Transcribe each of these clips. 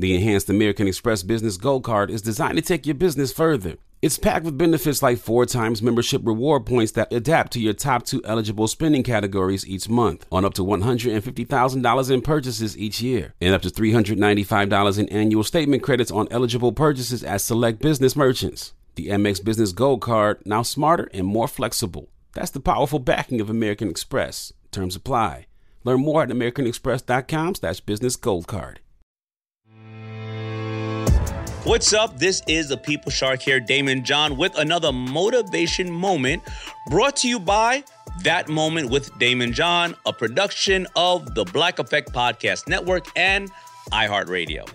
The enhanced American Express Business Gold Card is designed to take your business further. It's packed with benefits like four times membership reward points that adapt to your top two eligible spending categories each month, on up to $150,000 in purchases each year, and up to $395 in annual statement credits on eligible purchases at select business merchants. The Amex Business Gold Card, now smarter and more flexible. That's the powerful backing of American Express. Terms apply. Learn more at americanexpress.com slash business gold card. What's up? This is the People Shark here, Daymond John, with another motivation moment brought to you by That Moment with Daymond John, a production of the Black Effect Podcast Network and iHeartRadio.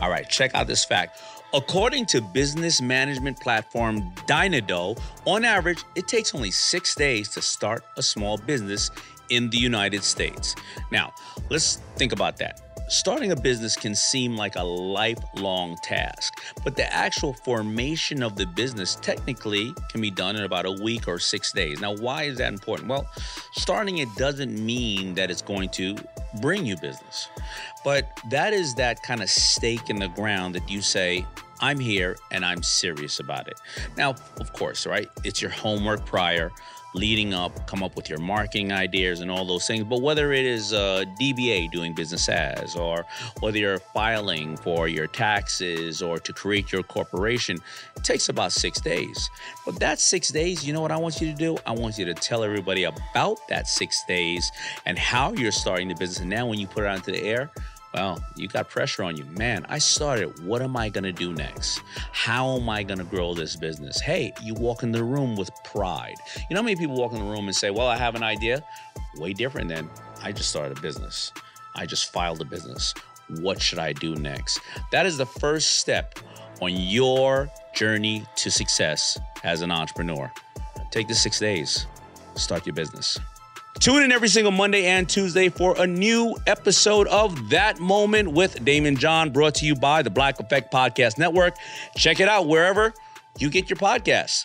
All right, check out this fact. According to business management platform Dynado, on average, it takes only six days to start a small business in the United States. Now, let's think about that. Starting a business can seem like a lifelong task, but the actual formation of the business technically can be done in about a week or six days. Now, why is that important? Well, starting it doesn't mean that it's going to bring you business, but that is that kind of stake in the ground that you say, I'm here and I'm serious about it. Now, of course, right? It's your homework prior leading up, come up with your marketing ideas and all those things. But whether it is uh, DBA doing business as, or whether you're filing for your taxes or to create your corporation, it takes about six days. But that six days, you know what I want you to do? I want you to tell everybody about that six days and how you're starting the business. And now when you put it out into the air, well, you got pressure on you. Man, I started. What am I going to do next? How am I going to grow this business? Hey, you walk in the room with pride. You know how many people walk in the room and say, Well, I have an idea? Way different than I just started a business. I just filed a business. What should I do next? That is the first step on your journey to success as an entrepreneur. Take the six days, start your business. Tune in every single Monday and Tuesday for a new episode of That Moment with Daymond John, brought to you by the Black Effect Podcast Network. Check it out wherever you get your podcasts.